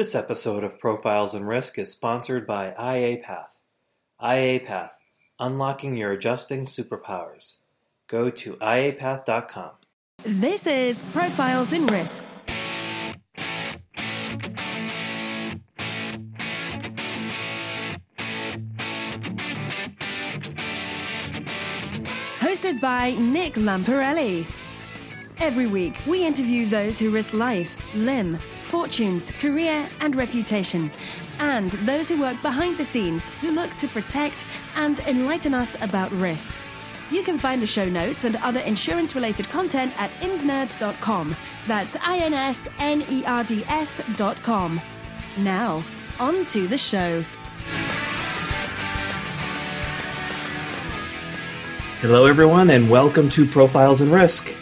This episode of Profiles in Risk is sponsored by IAPath. IAPath, unlocking your adjusting superpowers. Go to iapath.com. This is Profiles in Risk. Hosted by Nick Lamparelli. Every week, we interview those who risk life, limb, fortunes, career, and reputation, and those who work behind the scenes who look to protect and enlighten us about risk. You can find the show notes and other insurance related content at insnerds.com. That's I N S N E R D S.com. Now, on to the show. Hello, everyone, and welcome to Profiles in Risk.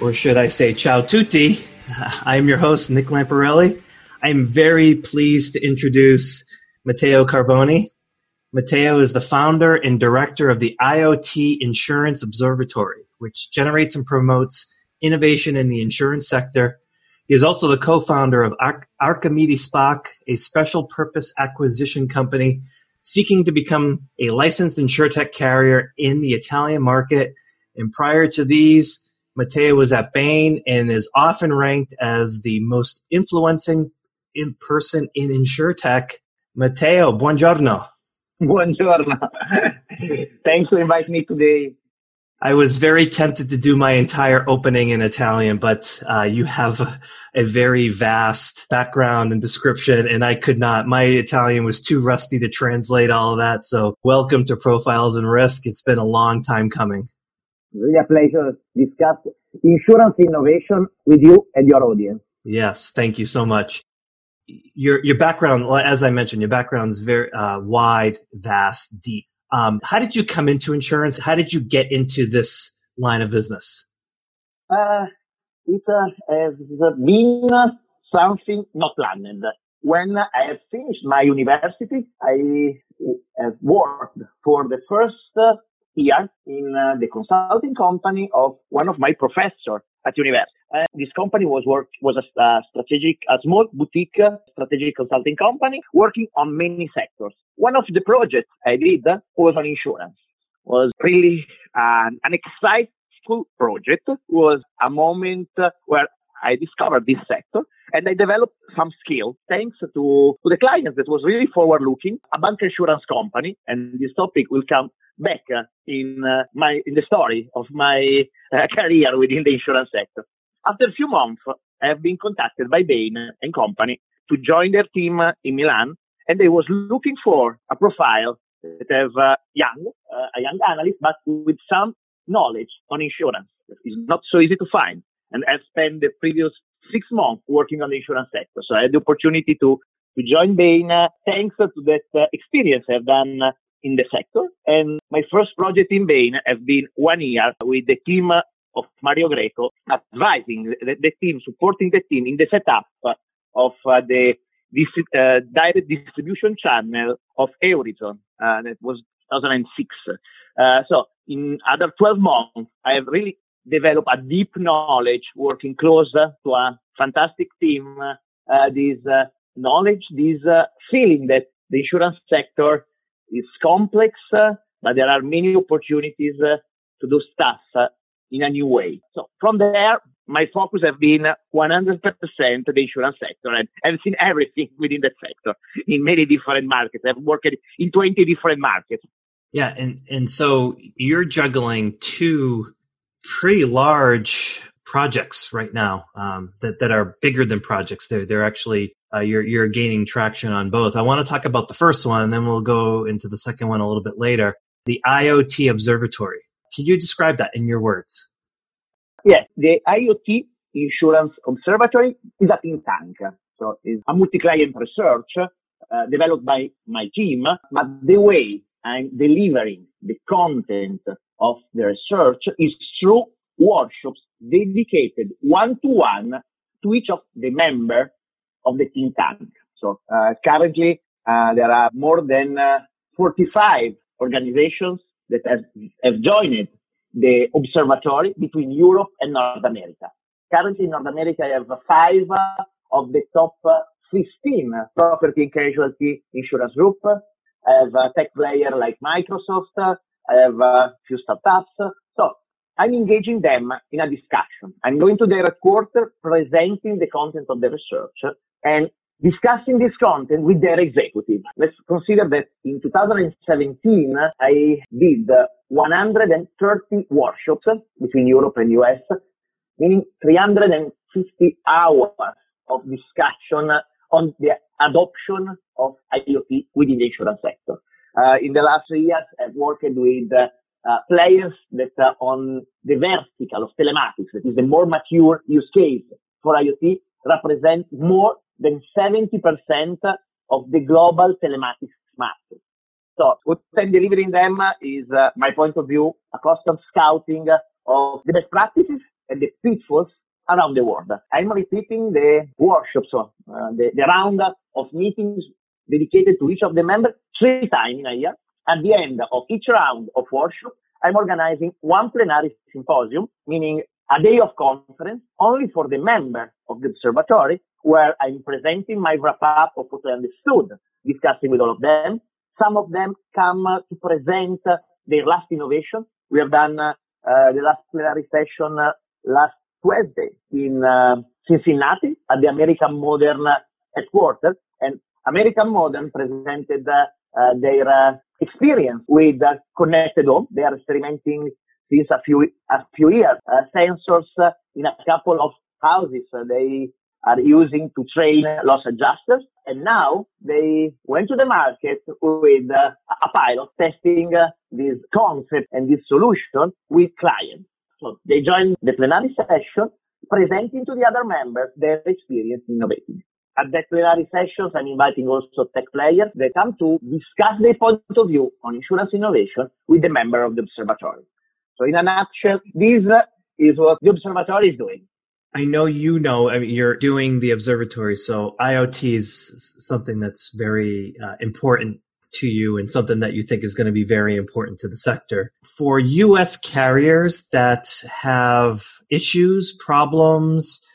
Or should I say, ciao tutti. I am your host, Nick Lamparelli. I am very pleased to introduce Matteo Carbone. Matteo is the founder and director of the IoT Insurance Observatory, which generates and promotes innovation in the insurance sector. He is also the co-founder of Arch- Archimedes SPAC, a special purpose acquisition company seeking to become a licensed insurtech carrier in the Italian market. And prior to these, Matteo was at Bain and is often ranked as the most influencing in person in insurtech. Matteo, buongiorno. Buongiorno. Thanks for inviting me today. I was very tempted to do my entire opening in Italian, but uh, you have a, a, very vast background and description, and I could not. My Italian was too rusty to translate all of that. So, welcome to Profiles in Risk. It's been a long time coming. Really a pleasure to discuss insurance innovation with you and your audience. Yes, thank you so much. Your your background, as I mentioned, your background is very uh, wide, vast, deep. Um, how did you come into insurance? How did you get into this line of business? Uh, it uh, has been something not planned. When I have finished my university, I have worked for the first year in uh, the consulting company of one of my professors at university. Uh, this company was work was a uh, strategic, a small boutique strategic consulting company working on many sectors. One of the projects I did was on insurance. Was really an exciting project. Was a moment where I discovered this sector and I developed some skills thanks to, to the clients that was really forward looking, a bank insurance company. And this topic will come back in uh, my in the story of my uh, career within the insurance sector. After a few months, I have been contacted by Bain and Company to join their team in Milan, and they was looking for a profile that have uh, young, uh, a young analyst, but with some knowledge on insurance. It's not so easy to find. And I've spent the previous six months working on the insurance sector. So I had the opportunity to, to join Bain uh, thanks to that uh, experience I've done in the sector. And my first project in Bain has been one year with the team of Mario Greco, advising the, the team, supporting the team in the setup of uh, the this, uh, direct distribution channel of Eurizon. Uh, that was 2006. Uh, so in other 12 months, I have really developed a deep knowledge working closer to a fantastic team. Uh, this uh, knowledge, this feeling that the insurance sector is complex, uh, but there are many opportunities uh, to do stuff uh, in a new way. So from there, my focus has been 100% the insurance sector and I've seen everything within the sector in many different markets. I've worked in 20 different markets. Yeah. And, and so you're juggling two pretty large projects right now um, that, that are bigger than projects. They're, they're actually uh, you're you're gaining traction on both. I want to talk about the first one, and then we'll go into the second one a little bit later. The IoT Observatory. Can you describe that in your words? Yes, the IoT Insurance Observatory is a think tank. So it's a multi-client research uh, developed by my team, but the way I'm delivering the content of the research is through workshops dedicated one to one to each of the members of the think tank. So uh, currently uh, there are more than uh, 45 organizations that have, have joined the observatory between Europe and North America. Currently in North America, I have five of the top 15 property and casualty insurance group. I have a tech player like Microsoft. I have a few startups. So I'm engaging them in a discussion. I'm going to their headquarters, presenting the content of the research and discussing this content with their executive. Let's consider that in 2017, I did 130 workshops between Europe and US, meaning 350 hours of discussion on the adoption of IoT within the insurance sector. Uh, in the last three years, I've worked with uh, players that are on the vertical of telematics, that is the more mature use case for IoT, represent more than 70% of the global telematics market. So what I'm delivering them is uh, my point of view, a constant scouting of the best practices and the pitfalls around the world. I'm repeating the workshops, uh, the, the round of meetings dedicated to each of the members three times a year. At the end of each round of workshop, I'm organizing one plenary symposium, meaning a day of conference only for the members of the observatory where I'm presenting my wrap up of what I understood, discussing with all of them. Some of them come uh, to present uh, their last innovation. We have done uh, the last plenary session last Wednesday in Cincinnati at the American Modern headquarters and American Modern presented their experience with connected home. They are experimenting since a few a few years uh, sensors uh, in a couple of houses. Uh, they are using to train loss adjusters. And now they went to the market with uh, a pilot testing uh, this concept and this solution with clients. So they joined the plenary session, presenting to the other members their experience innovating. At that plenary sessions, I'm inviting also tech players that come to discuss their point of view on insurance innovation with the member of the observatory. So in a nutshell, this is what the observatory is doing. I know you know, I mean, you're doing the observatory, so IoT is something that's very uh, important to you and something that you think is going to be very important to the sector. For US carriers that have issues, problems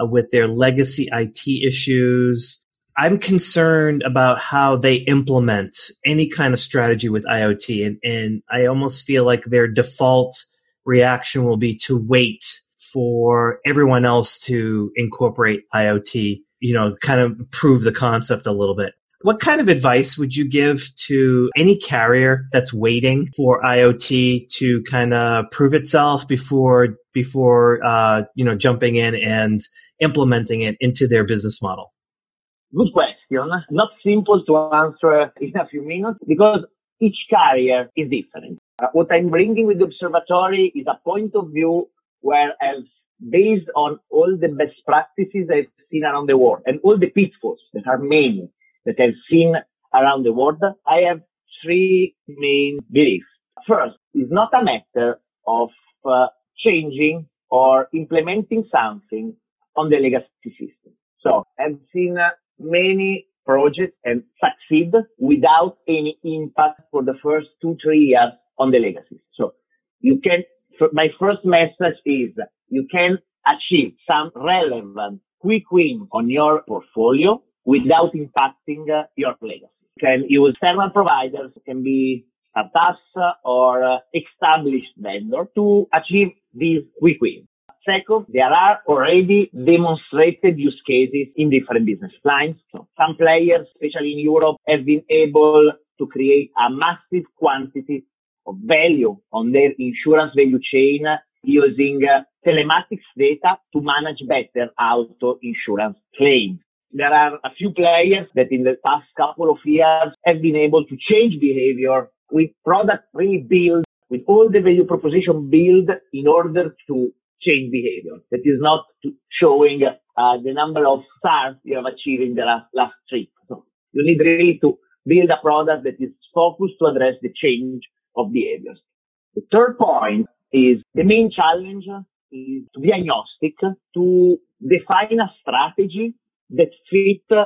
uh, with their legacy IT issues, I'm concerned about how they implement any kind of strategy with IoT. And, and I almost feel like their default reaction will be to wait for everyone else to incorporate IoT, you know, kind of prove the concept a little bit. What kind of advice would you give to any carrier that's waiting for IoT to kind of prove itself before before uh, you know jumping in and implementing it into their business model? Good question. Not simple to answer in a few minutes because each carrier is different. Uh, what I'm bringing with the observatory is a point of view Whereas based on all the best practices I've seen around the world and all the pitfalls that are many that I've seen around the world, I have three main beliefs. First, it's not a matter of uh, changing or implementing something on the legacy system. So I've seen uh, many projects and succeed without any impact for the first two, three years on the legacy. So you can my first message is you can achieve some relevant quick win on your portfolio without impacting uh, your legacy. You can use external providers, can be startups or uh, established vendor to achieve these quick wins. Second, there are already demonstrated use cases in different business lines. So some players, especially in Europe, have been able to create a massive quantity of value on their insurance value chain using uh, telematics data to manage better auto insurance claims. There are a few players that in the past couple of years have been able to change behavior with product really built, with all the value proposition built in order to change behavior. That is not showing uh, the number of stars you have achieved in the last, last trip. So you need really to build a product that is focused to address the change of behaviors. The third point is the main challenge is to be agnostic, to define a strategy that fit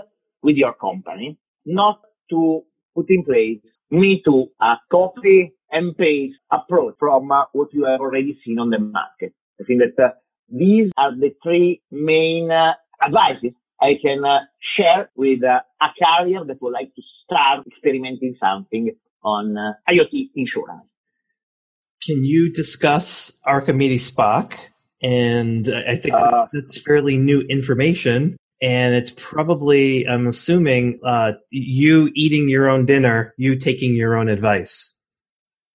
with your company, not to put in place me to a copy and paste approach from uh, what you have already seen on the market. I think that uh, these are the three main uh, advices I can uh, share with uh, a carrier that would like to start experimenting something on uh, IoT insurance. Can you discuss Archimedes SPAC? And I think that's, uh, that's fairly new information. And it's probably, I'm assuming, uh, you eating your own dinner, you taking your own advice.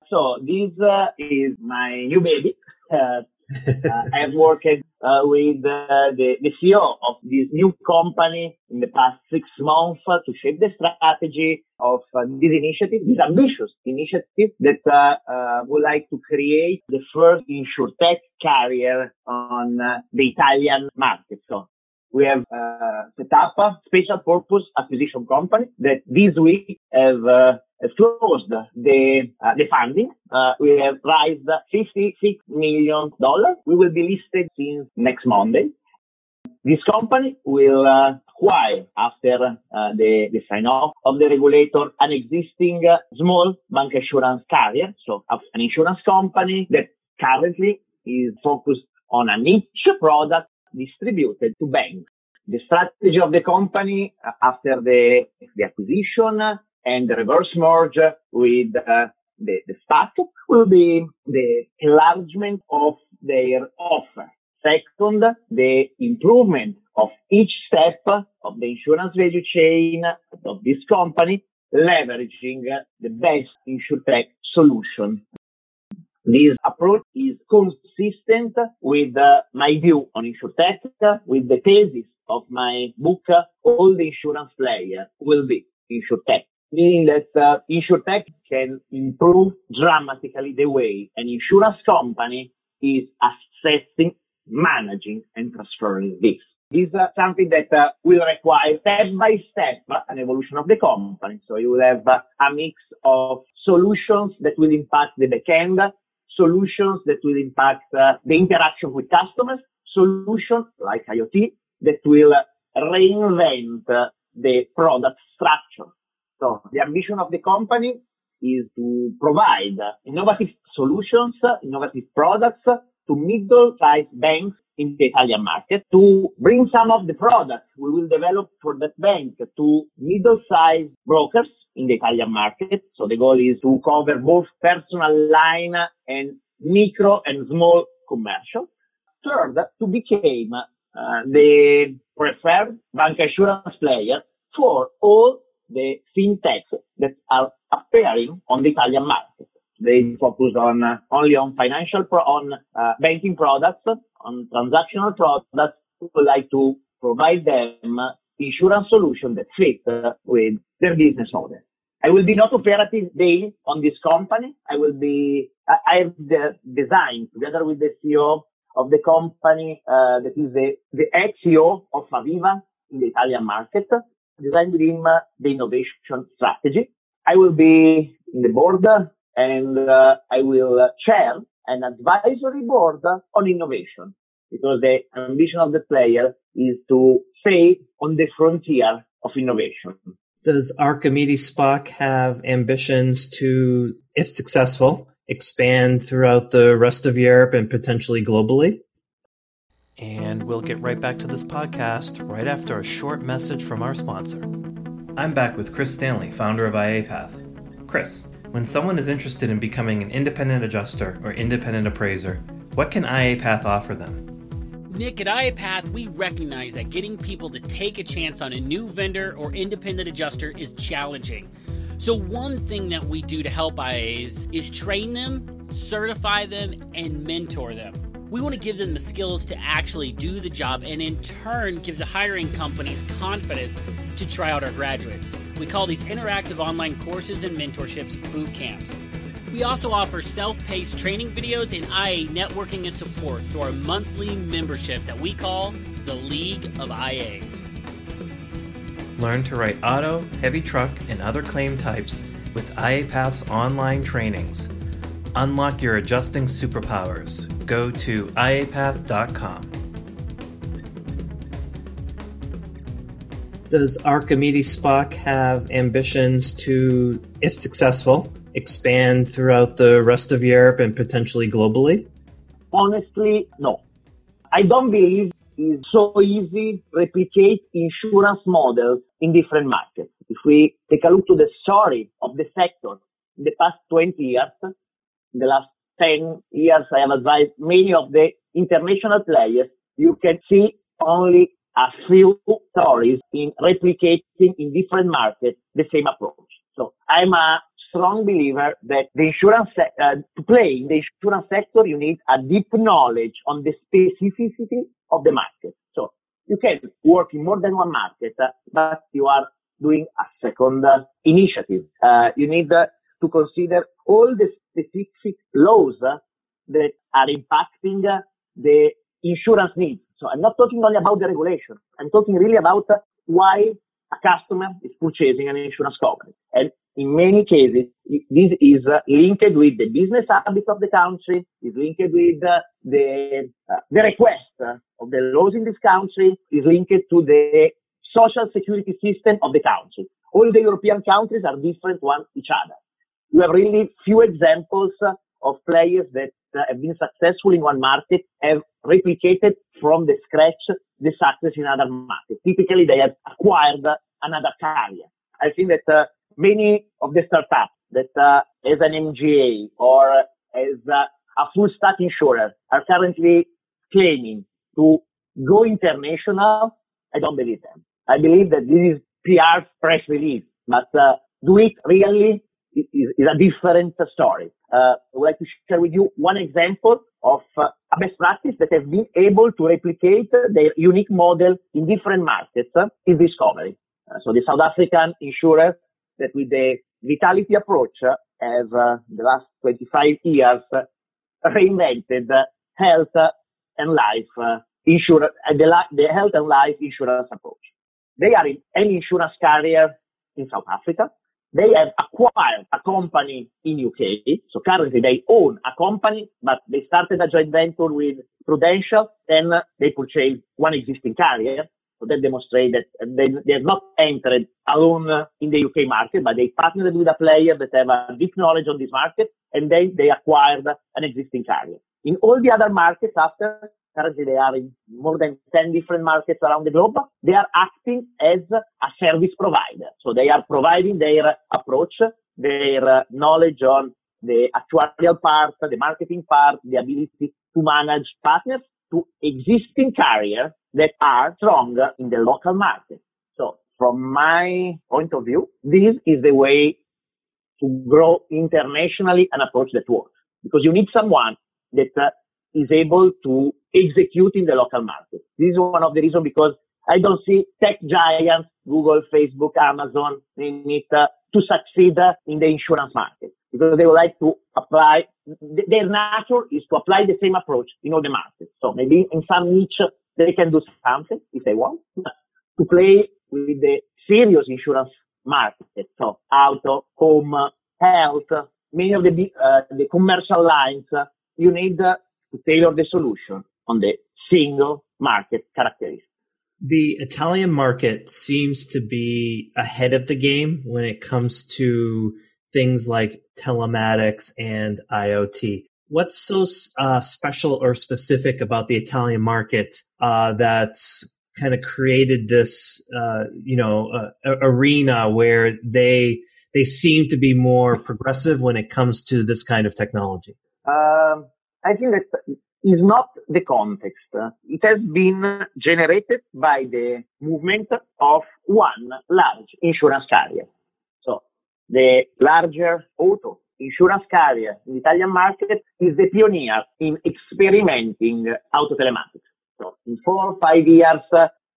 So this uh, is my new baby. Uh, uh, I've worked uh, with uh, the, the CEO of this new company in the past six months to shape the strategy of this initiative, this ambitious initiative that would like to create the first insurtech carrier on the Italian market. So we have uh, set up a special purpose acquisition company that this week have uh, closed the uh, the funding. Uh, we have raised 56 million dollars. We will be listed since next Monday. This company will uh, acquire after uh, the, the sign off of the regulator an existing uh, small bank insurance carrier, so an insurance company that currently is focused on a niche product distributed to banks. The strategy of the company uh, after the, the acquisition and the reverse merge with uh, the, the startup will be the enlargement of their offer. Second, the improvement of each step of the insurance value chain of this company, leveraging the best insurtech solution. This approach is consistent with uh, my view on insurtech, with the thesis of my book, All the Insurance Players Will Be Insurtech meaning that uh, insurtech can improve dramatically the way an insurance company is assessing, managing, and transferring this. This is uh, something that uh, will require step by step an evolution of the company. So you will have uh, a mix of solutions that will impact the backend, solutions that will impact uh, the interaction with customers, solutions like IoT that will reinvent uh, the product structure. So the ambition of the company is to provide innovative solutions, innovative products to middle-sized banks in the Italian market to bring some of the products we will develop for that bank to middle-sized brokers in the Italian market. So the goal is to cover both personal line and micro and small commercial. Third, to become uh, the preferred bank insurance player for all the fintechs that are appearing on the Italian market. They focus on uh, only on financial pro- on uh, banking products, on transactional products. We would like to provide them insurance solution that fit uh, with their business model. I will be not operative day on this company. I will be, I, have the design together with the CEO of the company, uh, that is the, the ex-CEO of Aviva in the Italian market design with him the innovation strategy. I will be in the board and uh, I will chair an advisory board on innovation because the ambition of the player is to stay on the frontier of innovation. Does Archimedes SPAC have ambitions to, if successful, expand throughout the rest of Europe and potentially globally? And we'll get right back to this podcast right after a short message from our sponsor. I'm back with Chris Stanley, founder of IAPath. Chris, when someone is interested in becoming an independent adjuster or independent appraiser, what can IAPath offer them? Nick, at IAPath, we recognize that getting people to take a chance on a new vendor or independent adjuster is challenging. So, one thing that we do to help IAs is train them, certify them, and mentor them. We want to give them the skills to actually do the job and in turn give the hiring companies confidence to try out our graduates. We call these interactive online courses and mentorships boot camps. We also offer self paced training videos and IA networking and support through our monthly membership that we call the League of IAs. Learn to write auto, heavy truck, and other claim types with IAPath's online trainings. Unlock your adjusting superpowers go to iapath.com. Does Archimedes SPAC have ambitions to, if successful, expand throughout the rest of Europe and potentially globally? Honestly, no. I don't believe is so easy to replicate insurance models in different markets. If we take a look to the story of the sector in the past 20 years, in the last 10 years, I have advised many of the international players. You can see only a few stories in replicating in different markets the same approach. So I'm a strong believer that the insurance, se- uh, to play in the insurance sector, you need a deep knowledge on the specificity of the market. So you can work in more than one market, uh, but you are doing a second uh, initiative. Uh, you need uh, to consider all the specific laws uh, that are impacting the insurance needs. So I'm not talking only about the regulation. I'm talking really about why a customer is purchasing an insurance company. And in many cases, this is linked with the business habits of the country, is linked with the, uh, the request of the laws in this country, is linked to the social security system of the country. All the European countries are different one each other. We have really few examples of players that have been successful in one market have replicated from the scratch the success in other markets. Typically, they have acquired another carrier. I think that uh, many of the startups that uh, as an MGA or as uh, a full stack insurer are currently claiming to go international, I don't believe them. I believe that this is PR press release, but uh, do it really is, is a different story. Uh, I would like to share with you one example of uh, a best practice that has been able to replicate their unique model in different markets uh, is Discovery. Uh, so the South African insurer that with the vitality approach uh, has uh, the last 25 years reinvented health and life insurance, the, the health and life insurance approach. They are an insurance carrier in South Africa. They have acquired a company in UK. So currently they own a company, but they started a joint venture with Prudential. Then they purchased one existing carrier. So that demonstrates that they, they have not entered alone in the UK market, but they partnered with a player that have a deep knowledge on this market, and then they acquired an existing carrier. In all the other markets after, currently they are in more than 10 different markets around the globe, they are acting as a service provider. So they are providing their approach, their knowledge on the actuarial part, the marketing part, the ability to manage partners to existing carriers that are strong in the local market. So from my point of view, this is the way to grow internationally and approach that works because you need someone that uh, is able to execute in the local market. This is one of the reasons because I don't see tech giants, Google, Facebook, Amazon, it, uh, to succeed in the insurance market because they would like to apply, their nature is to apply the same approach in all the markets. So maybe in some niche they can do something if they want, to play with the serious insurance market, so auto, home, health, many of the uh, the commercial lines, you need uh, to tailor the solution on the single market characteristics. The Italian market seems to be ahead of the game when it comes to things like telematics and IoT what's so uh, special or specific about the Italian market uh, that's kind of created this, uh, you know, uh, arena where they they seem to be more progressive when it comes to this kind of technology? Um, I think that is not the context. It has been generated by the movement of one large insurance carrier. So the larger auto insurance carrier in the Italian market is the pioneer in experimenting auto telematics. So in four or five years,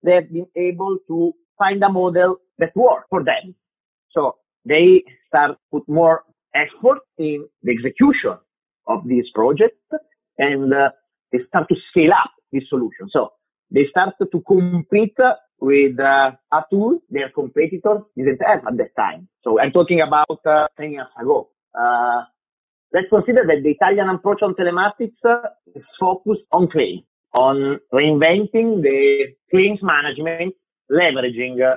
they have been able to find a model that works for them. So they start put more effort in the execution of this project and uh, they start to scale up this solution. So they start to compete with uh, a tool their competitors didn't have at that time. So I'm talking about uh, 10 years ago. Uh, let's consider that the Italian approach on telematics uh, is focused on claims, on reinventing the claims management, leveraging uh,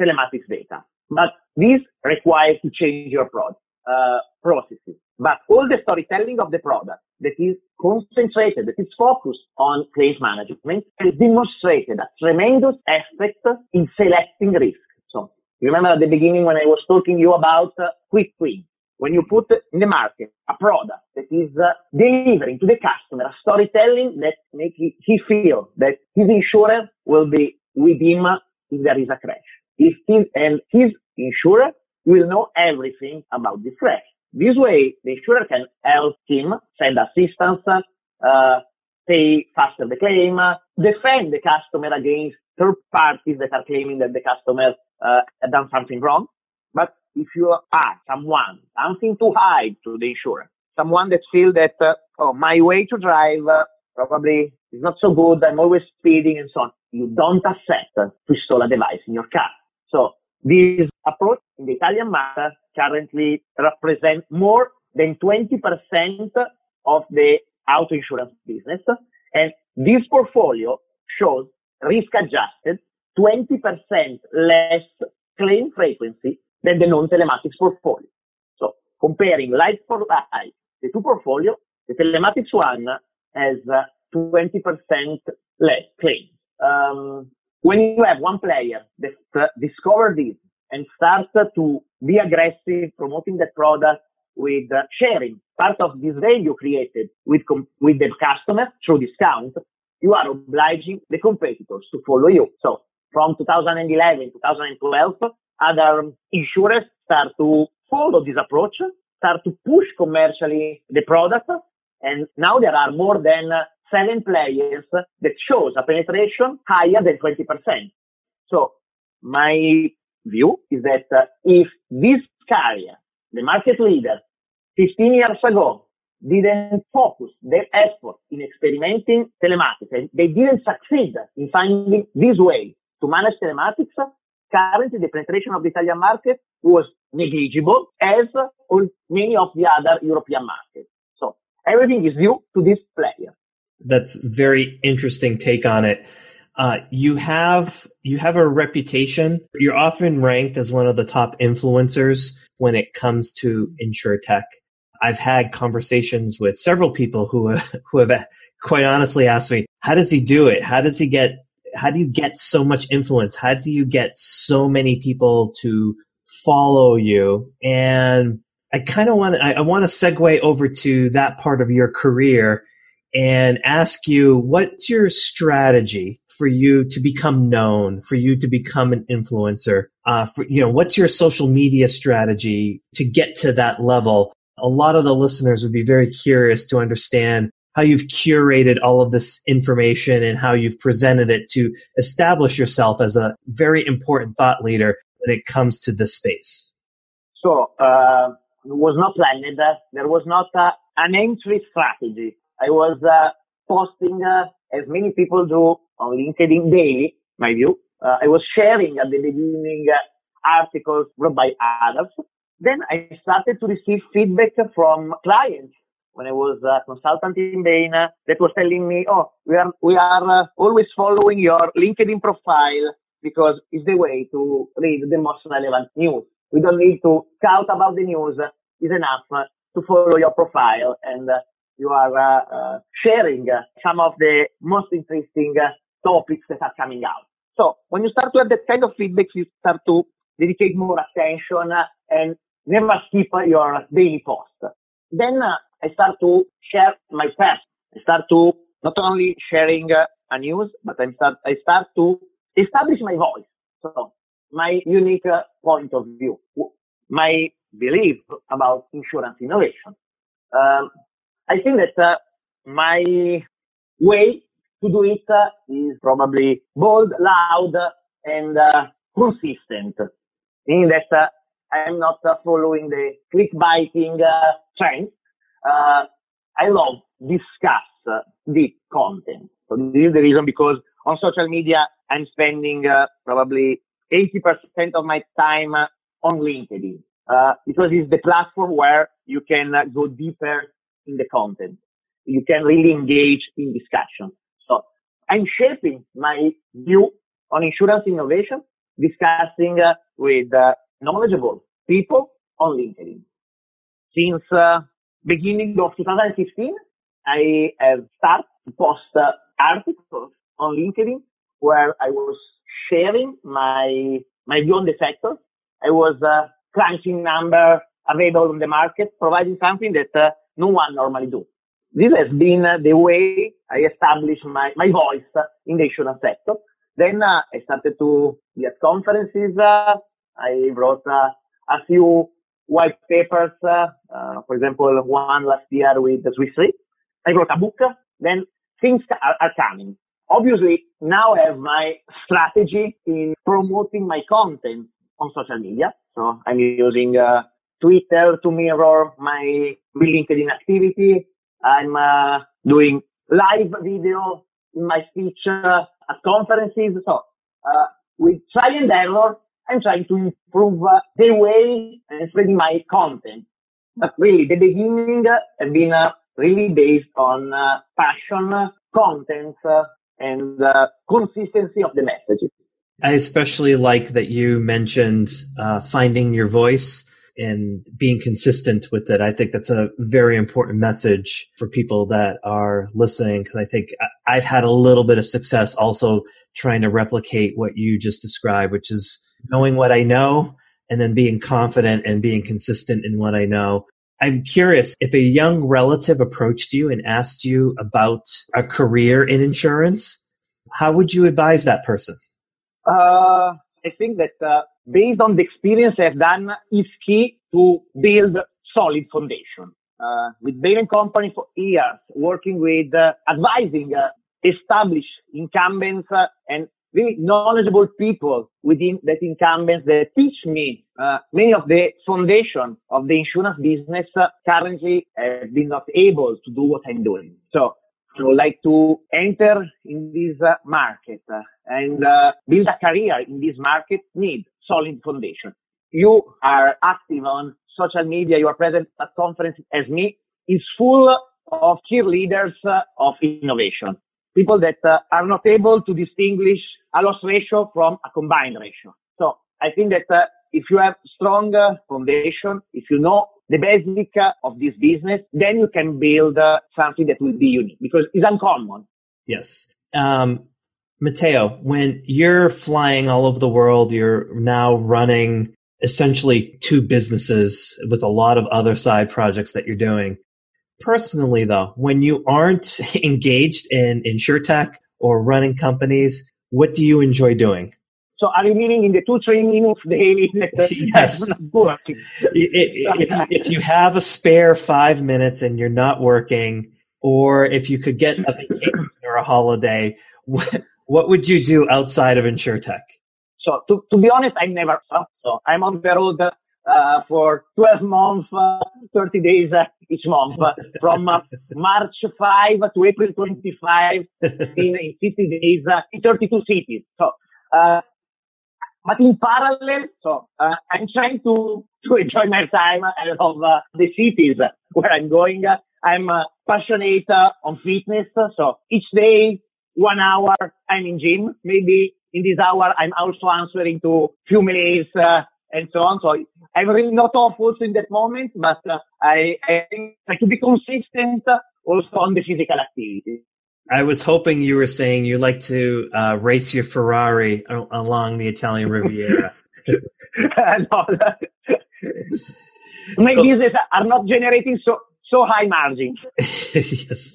telematics data. But this requires to change your approach. Uh, processes, but all the storytelling of the product that is concentrated, that is focused on claims management has demonstrated a tremendous effect in selecting risk. So remember at the beginning when I was talking to you about uh, quick win, when you put in the market a product that is uh, delivering to the customer a storytelling that makes he feel that his insurer will be with him if there is a crash. If his, and his insurer will know everything about this crash. This way, the insurer can help him send assistance, uh, pay faster the claim, defend the customer against third parties that are claiming that the customer uh, done something wrong. But if you are someone, something to hide to the insurer, someone that feels that, uh, oh, my way to drive uh, probably is not so good, I'm always speeding and so on, you don't accept to install a device in your car. So this approach in the Italian market currently represents more than 20% of the auto insurance business. And this portfolio shows risk adjusted 20% less claim frequency than the non-telematics portfolio. So comparing like for like the two portfolio, the telematics one has 20% less claims. Um, when you have one player that uh, discover this and starts to be aggressive promoting the product with uh, sharing part of this value created with com- with the customer through discount, you are obliging the competitors to follow you. So from 2011, 2012, other insurers start to follow this approach, start to push commercially the product, and now there are more than seven players that shows a penetration higher than 20%. So my view is that uh, if this carrier, the market leader, 15 years ago, didn't focus their effort in experimenting telematics and they didn't succeed in finding this way to manage telematics, currently the penetration of the Italian market was negligible as on many of the other European markets. So everything is due to this player that's very interesting take on it. Uh, you have you have a reputation. You're often ranked as one of the top influencers when it comes to insurtech. I've had conversations with several people who who have quite honestly asked me, "How does he do it? How does he get? How do you get so much influence? How do you get so many people to follow you?" And I kind of want I, I want to segue over to that part of your career and ask you what's your strategy for you to become known, for you to become an influencer? Uh, for, you know, what's your social media strategy to get to that level? A lot of the listeners would be very curious to understand how you've curated all of this information and how you've presented it to establish yourself as a very important thought leader when it comes to this space. So, uh, it was not planned. There was not an entry strategy. I was uh, posting uh, as many people do on LinkedIn daily, my view. Uh, I was sharing at the beginning uh, articles wrote by others. Then I started to receive feedback from clients when I was a consultant in Bain uh, that was telling me, oh, we are, we are uh, always following your LinkedIn profile because it's the way to read the most relevant news. We don't need to scout about the news. It's enough to follow your profile and you are uh, uh, sharing uh, some of the most interesting topics that are coming out. So when you start to have that kind of feedback, you start to dedicate more attention and never skip your daily post. Then I start to share my past. I start to not only sharing a news, but I start, I start to establish my voice. So my unique point of view, my belief about insurance innovation. Um, I think that uh, my way to do it uh, is probably bold, loud, and uh, consistent. That uh, I am not uh, following the clickbaiting uh, trend. I love discuss deep content. So this is the reason because on social media I'm spending probably 80% of my time on LinkedIn. because it's the platform where you can go deeper in the content. You can really engage in discussion. So I'm shaping my view on insurance innovation, discussing uh, with uh, knowledgeable people on LinkedIn. since uh, beginning of 2015, I have started to post uh, articles on LinkedIn where I was sharing my my view on the sector. I was uh, crunching number available on the market, providing something that uh, no one normally do. This has been uh, the way I established my, my voice in the insurance sector. Then uh, I started to be at conferences. Uh, I wrote uh, a few white papers, for example, one last year with the Swiss Re. I wrote a book. Then things are, are coming. Obviously, now I have my strategy in promoting my content on social media. So I'm using uh, Twitter to mirror my LinkedIn activity. I'm uh, doing live video in my speech uh, at conferences. So uh, with try and error, I'm trying to improve uh, the way and spreading my content. But really, the beginning has been uh, really based on uh, passion, content, and consistency of the messages. I especially like that you mentioned uh, finding your voice and being consistent with it. I think that's a very important message for people that are listening because I think I've had a little bit of success also trying to replicate what you just described, which is knowing what I know and then being confident and being consistent in what I know. I'm curious if a young relative approached you and asked you about a career in insurance, how would you advise that person? Uh, I think that uh, based on the experience I've done, is key to build solid foundation. Uh, with Bain Company for years, working with uh, advising uh, established incumbents uh, and really knowledgeable people within that incumbents that teach me uh, many of the foundation of the insurance business currently have been not able to do what I'm doing. So I would like to enter in this uh, market uh, and uh, build a career in this market need solid foundation. You are active on social media, you are present at conferences as me, is full of cheerleaders uh, of innovation. People that uh, are not able to distinguish a loss ratio from a combined ratio. So I think that uh, if you have strong foundation, if you know the basic of this business, then you can build uh, something that will be unique because it's uncommon. Yes. Um, Matteo, when you're flying all over the world, you're now running essentially two businesses with a lot of other side projects that you're doing. Personally, though, when you aren't engaged in insurtech or running companies, what do you enjoy doing? So are you meaning in the two, three minutes daily? yes. if, if you have a spare five minutes and you're not working, or if you could get a vacation or a holiday, what, what would you do outside of InsurTech? So to, to be honest, I never stopped. So I'm on the road uh, for 12 months, uh, 30 days uh, each month, uh, from uh, March 5 to April 25 in, in 50 days uh, in 32 cities. So but in parallel, so uh, I'm trying to to enjoy my time out of uh, the cities where I'm going. I'm uh, passionate on fitness, so each day one hour I'm in gym. Maybe in this hour I'm also answering to few mails uh, and so on. So I'm really not awful in that moment, but uh, I, I try to be consistent also on the physical activity. I was hoping you were saying you like to uh, race your Ferrari along the Italian Riviera. no, my so, business are not generating so so high margins. yes.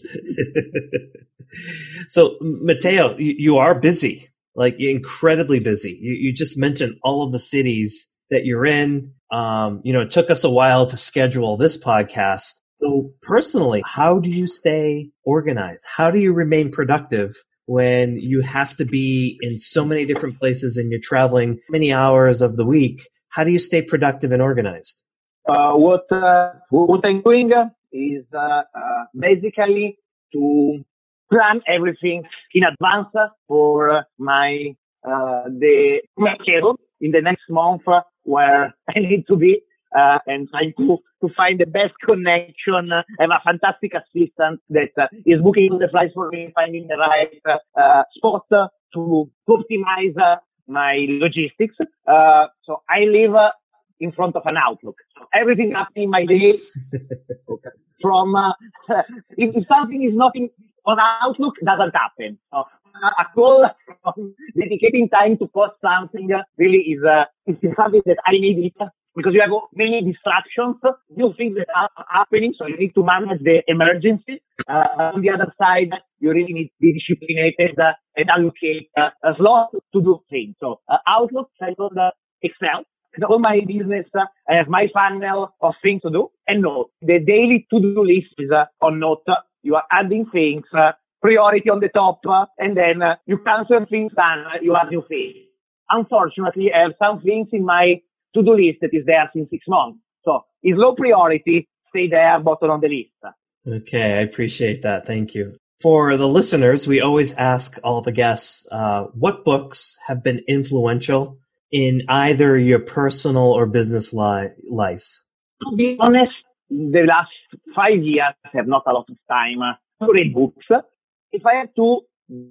so, Matteo, you, you, are busy, like incredibly busy. You, you just mentioned all of the cities that you're in. Um, you know, it took us a while to schedule this podcast, so, personally, how do you stay organized? How do you remain productive when you have to be in so many different places and you're traveling many hours of the week? How do you stay productive and organized? Uh, what uh, what I'm doing is uh, uh basically to plan everything in advance for my uh, the schedule in the next month where I need to be uh, and trying to, to find the best connection. I have a fantastic assistant that uh, is booking the flights for me, finding the right uh, spot to optimize uh, my logistics. Uh, so I live in front of an Outlook. Everything happening in my day from, uh, if, if, something is not in, on Outlook, doesn't happen. So, a call from dedicating time to post something really is, uh, is something that I need it because you have many distractions, new things that are happening, so you need to manage the emergency. Uh, on the other side, you really need to be disciplined uh, and allocate uh, a slot to do things. So uh, Outlook, second, uh, Excel. And all my business, uh, I have my funnel of things to do. And Note, the daily to-do list is uh, on Note. You are adding things, uh, priority on the top, uh, and then uh, you cancel things and you add new things. Unfortunately, I have some things in my to-do list that is there since six months. So it's low priority, stay there, bottom on the list. Okay, I appreciate that. Thank you. For the listeners, we always ask all the guests, uh, what books have been influential in either your personal or business li- lives? To be honest, the last five years I have not a lot of time to read books. If I had to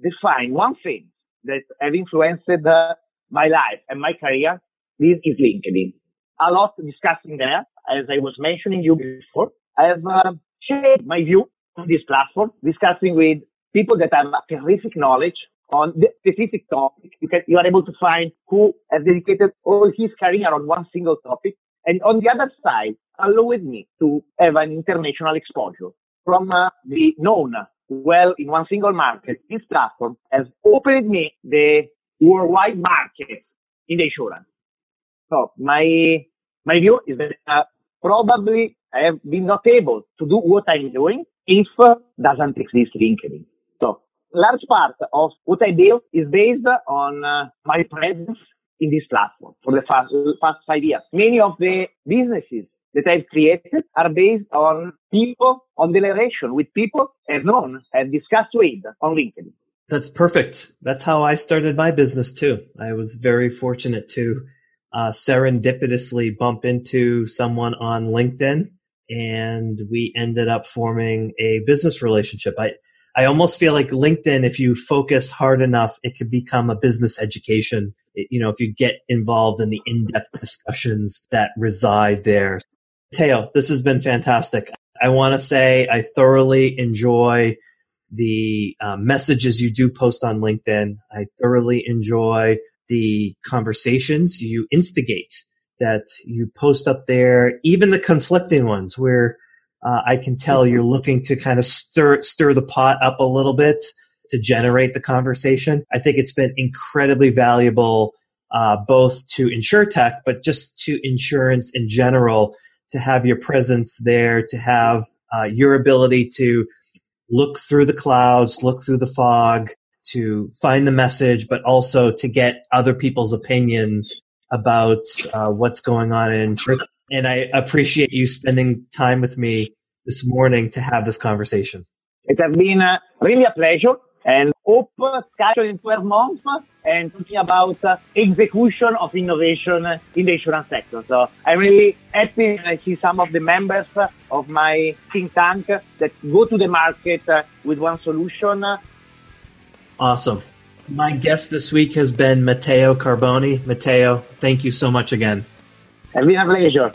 define one thing that have influenced uh, my life and my career, this is LinkedIn. A lot discussing there, as I was mentioning you before. I have uh, shared my view on this platform, discussing with people that have terrific knowledge on the specific topic. You can, you are able to find who has dedicated all his career on one single topic. And on the other side, allowed me to have an international exposure from uh, the known well in one single market. This platform has opened me the worldwide market in the insurance. So my, my view is that uh, probably I have been not able to do what I'm doing if uh, doesn't exist LinkedIn. So large part of what I build is based on uh, my presence in this platform for the past, past five years. Many of the businesses that I've created are based on people, on the relation with people I've known, I've discussed with on LinkedIn. That's perfect. That's how I started my business too. I was very fortunate to uh, serendipitously bump into someone on LinkedIn and we ended up forming a business relationship. I, I almost feel like LinkedIn, if you focus hard enough, it could become a business education. It, you know, if you get involved in the in-depth discussions that reside there. Matteo, this has been fantastic. I want to say I thoroughly enjoy the uh, messages you do post on LinkedIn. I thoroughly enjoy the conversations you instigate that you post up there, even the conflicting ones where uh, I can tell you're looking to kind of stir stir the pot up a little bit to generate the conversation. I think it's been incredibly valuable, uh, both to insurtech, but just to insurance in general, to have your presence there, to have uh, your ability to look through the clouds, look through the fog, to find the message, but also to get other people's opinions about uh, what's going on in insurtech. And I appreciate you spending time with me this morning to have this conversation. It has been uh, really a pleasure and hope uh, schedule in 12 months and talking about uh, execution of innovation in the insurance sector. So I'm really happy I see some of the members of my think tank that go to the market uh, with one solution Awesome. My guest this week has been Matteo Carbone. Matteo, thank you so much again. It's been a pleasure.